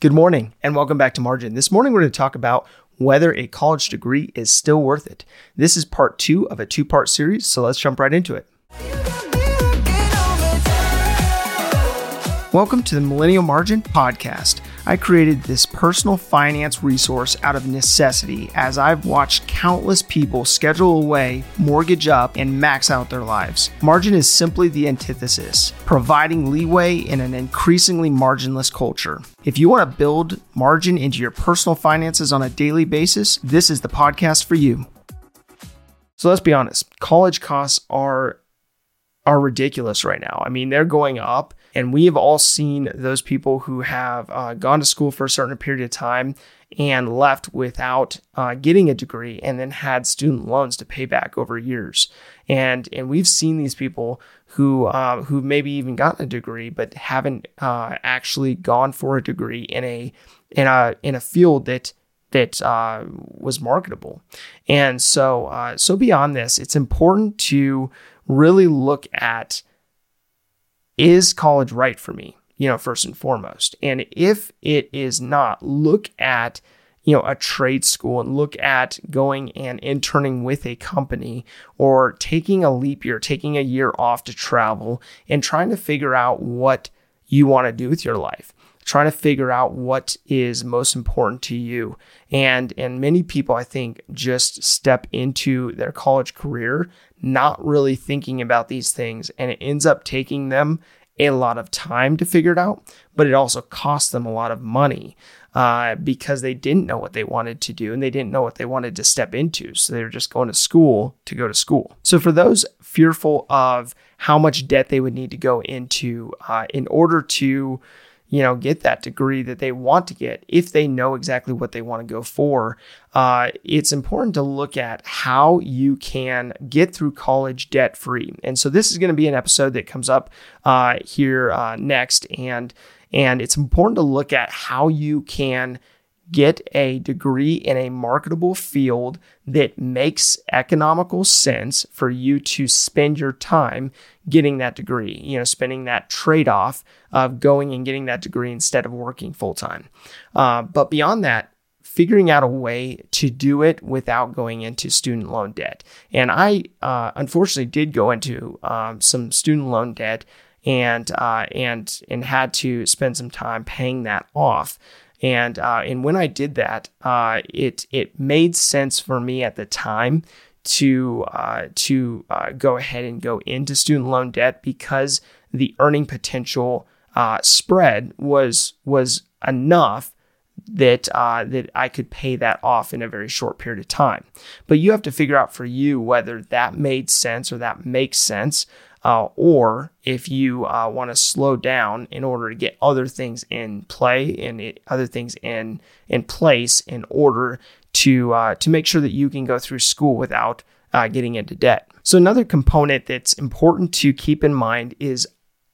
Good morning and welcome back to Margin. This morning we're going to talk about whether a college degree is still worth it. This is part two of a two part series, so let's jump right into it. Welcome to the Millennial Margin Podcast. I created this personal finance resource out of necessity as I've watched countless people schedule away, mortgage up, and max out their lives. Margin is simply the antithesis, providing leeway in an increasingly marginless culture. If you want to build margin into your personal finances on a daily basis, this is the podcast for you. So let's be honest, college costs are are ridiculous right now. I mean, they're going up and we have all seen those people who have uh, gone to school for a certain period of time and left without uh, getting a degree and then had student loans to pay back over years. And, and we've seen these people who, uh, who maybe even gotten a degree, but haven't uh, actually gone for a degree in a, in a, in a field that that uh, was marketable. And so, uh, so beyond this, it's important to really look at is college right for me? You know, first and foremost. And if it is not, look at you know a trade school and look at going and interning with a company or taking a leap year taking a year off to travel and trying to figure out what you want to do with your life trying to figure out what is most important to you and and many people i think just step into their college career not really thinking about these things and it ends up taking them a lot of time to figure it out, but it also costs them a lot of money uh, because they didn't know what they wanted to do and they didn't know what they wanted to step into. So they were just going to school to go to school. So for those fearful of how much debt they would need to go into uh, in order to you know, get that degree that they want to get if they know exactly what they want to go for. Uh, it's important to look at how you can get through college debt free. And so this is going to be an episode that comes up uh, here uh, next, and and it's important to look at how you can get a degree in a marketable field that makes economical sense for you to spend your time getting that degree, you know, spending that trade off of going and getting that degree instead of working full time. Uh, but beyond that, figuring out a way to do it without going into student loan debt. And I uh, unfortunately did go into um, some student loan debt and uh, and and had to spend some time paying that off. And uh, and when I did that, uh, it it made sense for me at the time to uh, to uh, go ahead and go into student loan debt because the earning potential uh, spread was was enough that uh, that I could pay that off in a very short period of time. But you have to figure out for you whether that made sense or that makes sense uh, or if you uh, want to slow down in order to get other things in play and it, other things in in place in order to uh, to make sure that you can go through school without uh, getting into debt. So another component that's important to keep in mind is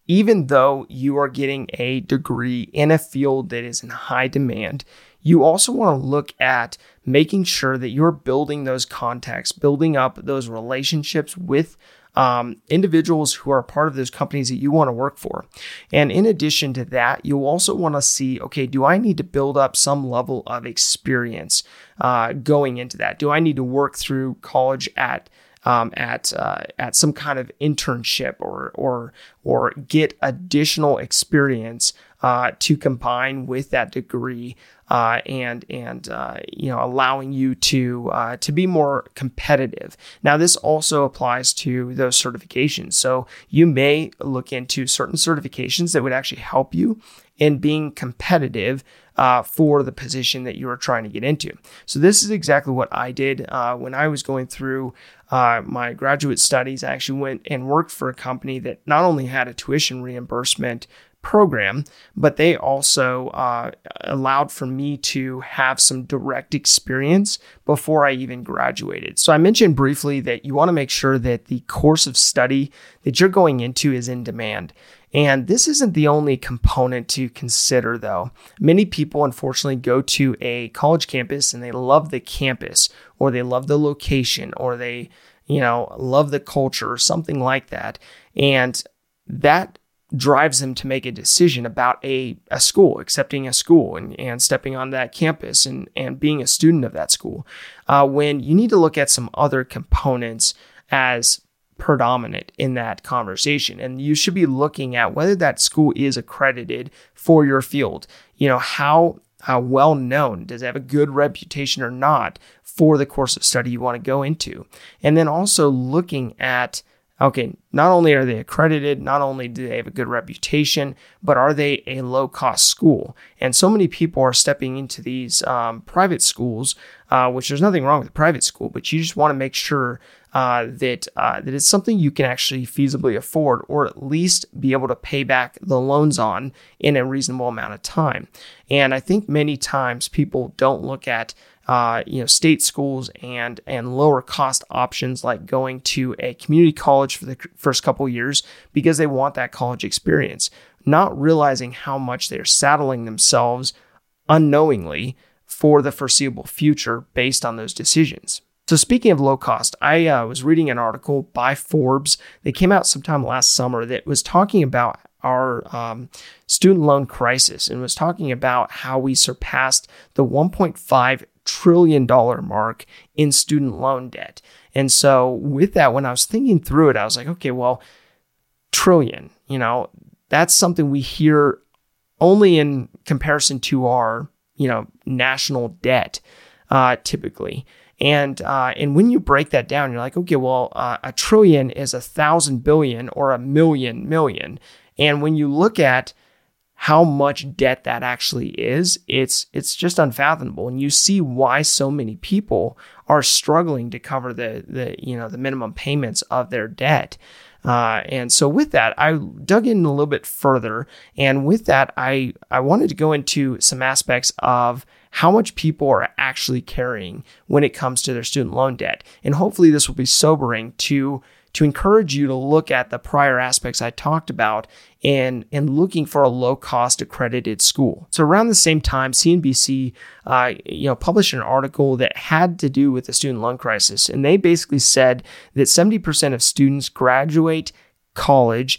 even though you are getting a degree in a field that is in high demand, you also want to look at making sure that you're building those contacts, building up those relationships with um, individuals who are part of those companies that you want to work for. And in addition to that, you'll also want to see okay, do I need to build up some level of experience uh, going into that? Do I need to work through college at um, at uh, at some kind of internship or or or get additional experience uh, to combine with that degree uh, and and uh, you know allowing you to uh, to be more competitive. Now this also applies to those certifications. So you may look into certain certifications that would actually help you in being competitive uh, for the position that you are trying to get into. So this is exactly what I did uh, when I was going through uh, my graduate studies. I actually went and worked for a company that not only had a tuition reimbursement program, but they also uh, allowed for me to have some direct experience before I even graduated. So I mentioned briefly that you want to make sure that the course of study that you're going into is in demand. And this isn't the only component to consider, though. Many people, unfortunately, go to a college campus and they love the campus, or they love the location, or they, you know, love the culture, or something like that. And that drives them to make a decision about a, a school, accepting a school and, and stepping on that campus and, and being a student of that school. Uh, when you need to look at some other components as predominant in that conversation. And you should be looking at whether that school is accredited for your field. You know, how how well known does it have a good reputation or not for the course of study you want to go into and then also looking at okay not only are they accredited not only do they have a good reputation but are they a low cost school and so many people are stepping into these um, private schools uh, which there's nothing wrong with a private school but you just want to make sure uh, that uh, that it's something you can actually feasibly afford, or at least be able to pay back the loans on in a reasonable amount of time. And I think many times people don't look at uh, you know state schools and and lower cost options like going to a community college for the first couple years because they want that college experience, not realizing how much they're saddling themselves unknowingly for the foreseeable future based on those decisions. So, speaking of low cost, I uh, was reading an article by Forbes that came out sometime last summer that was talking about our um, student loan crisis and was talking about how we surpassed the 1.5 trillion dollar mark in student loan debt. And so, with that, when I was thinking through it, I was like, okay, well, trillion, you know, that's something we hear only in comparison to our, you know, national debt uh, typically. And uh, and when you break that down, you're like, okay, well, uh, a trillion is a thousand billion or a million million. And when you look at how much debt that actually is, it's it's just unfathomable. And you see why so many people are struggling to cover the the you know the minimum payments of their debt. Uh, and so with that, I dug in a little bit further, and with that, I I wanted to go into some aspects of how much people are actually carrying when it comes to their student loan debt. And hopefully, this will be sobering to to encourage you to look at the prior aspects I talked about and, and looking for a low cost accredited school. So around the same time, CNBC uh, you know published an article that had to do with the student loan crisis, and they basically said that 70% of students graduate college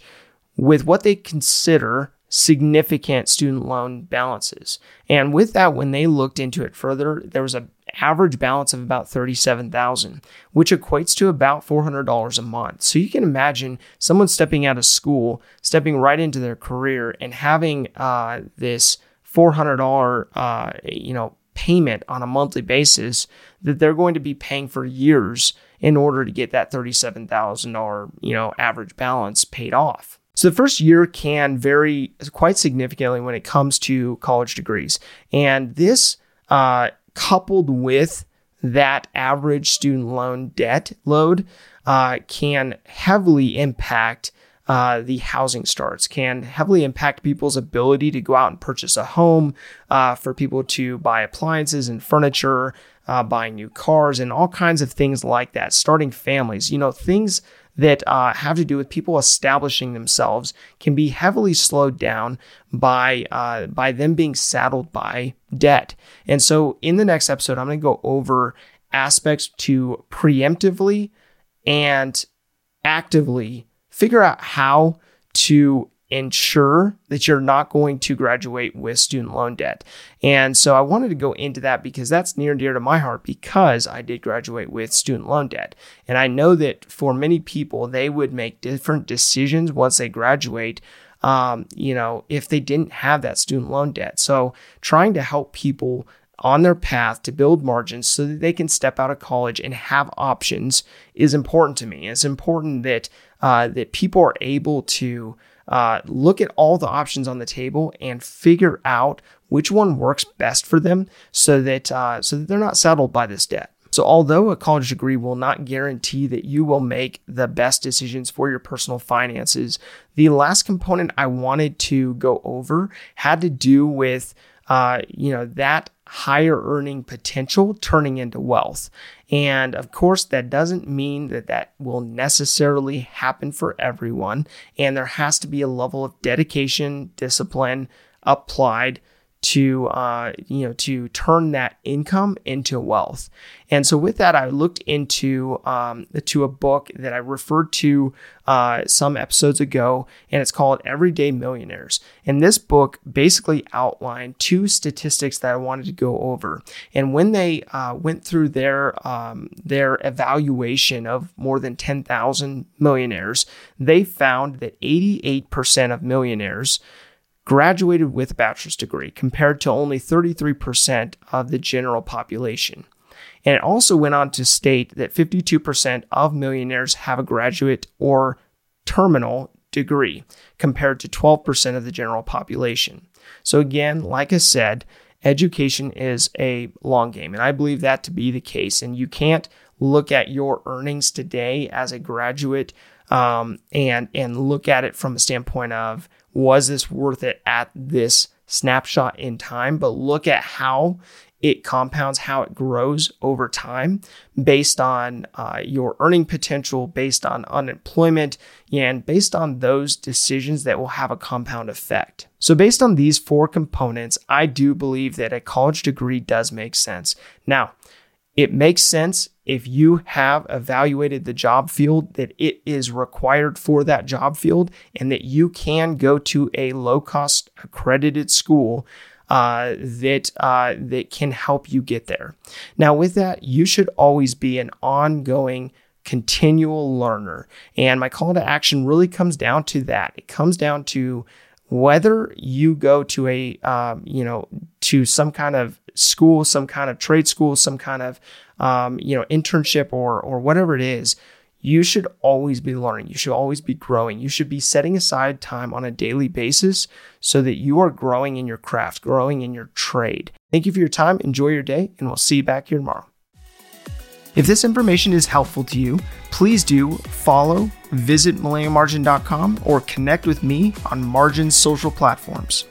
with what they consider significant student loan balances. And with that, when they looked into it further, there was an average balance of about 37,000, which equates to about $400 a month. So you can imagine someone stepping out of school, stepping right into their career and having uh, this $400 uh, you know payment on a monthly basis that they're going to be paying for years in order to get that $37,000 you know average balance paid off. So the first year can vary quite significantly when it comes to college degrees. And this, uh, coupled with that average student loan debt load, uh, can heavily impact uh, the housing starts, can heavily impact people's ability to go out and purchase a home, uh, for people to buy appliances and furniture, uh, buying new cars, and all kinds of things like that, starting families, you know, things that uh, have to do with people establishing themselves can be heavily slowed down by uh, by them being saddled by debt. And so, in the next episode, I'm going to go over aspects to preemptively and actively figure out how to ensure that you're not going to graduate with student loan debt. And so I wanted to go into that because that's near and dear to my heart because I did graduate with student loan debt. And I know that for many people, they would make different decisions once they graduate. Um, you know, if they didn't have that student loan debt. So trying to help people on their path to build margins so that they can step out of college and have options is important to me. It's important that uh, that people are able to uh, look at all the options on the table and figure out which one works best for them so that uh, so that they're not saddled by this debt. So, although a college degree will not guarantee that you will make the best decisions for your personal finances, the last component I wanted to go over had to do with, uh, you know, that higher earning potential turning into wealth. And of course, that doesn't mean that that will necessarily happen for everyone. And there has to be a level of dedication, discipline applied to uh, you know to turn that income into wealth. And so with that, I looked into um, to a book that I referred to uh, some episodes ago, and it's called Everyday Millionaires. And this book basically outlined two statistics that I wanted to go over. And when they uh, went through their um, their evaluation of more than 10,000 millionaires, they found that 88% of millionaires graduated with a bachelor's degree compared to only 33% of the general population. And it also went on to state that 52% of millionaires have a graduate or terminal degree compared to 12% of the general population. So, again, like I said, education is a long game. And I believe that to be the case. And you can't look at your earnings today as a graduate um, and, and look at it from a standpoint of, was this worth it at this snapshot in time? But look at how it compounds, how it grows over time based on uh, your earning potential, based on unemployment, and based on those decisions that will have a compound effect. So, based on these four components, I do believe that a college degree does make sense. Now, it makes sense if you have evaluated the job field that it is required for that job field and that you can go to a low cost accredited school uh, that uh, that can help you get there. Now, with that, you should always be an ongoing continual learner. And my call to action really comes down to that. It comes down to whether you go to a um, you know to some kind of school, some kind of trade school, some kind of um, you know internship or or whatever it is, you should always be learning. You should always be growing. You should be setting aside time on a daily basis so that you are growing in your craft, growing in your trade. Thank you for your time. Enjoy your day, and we'll see you back here tomorrow. If this information is helpful to you, please do follow, visit millennialmargin.com, or connect with me on Margin's social platforms.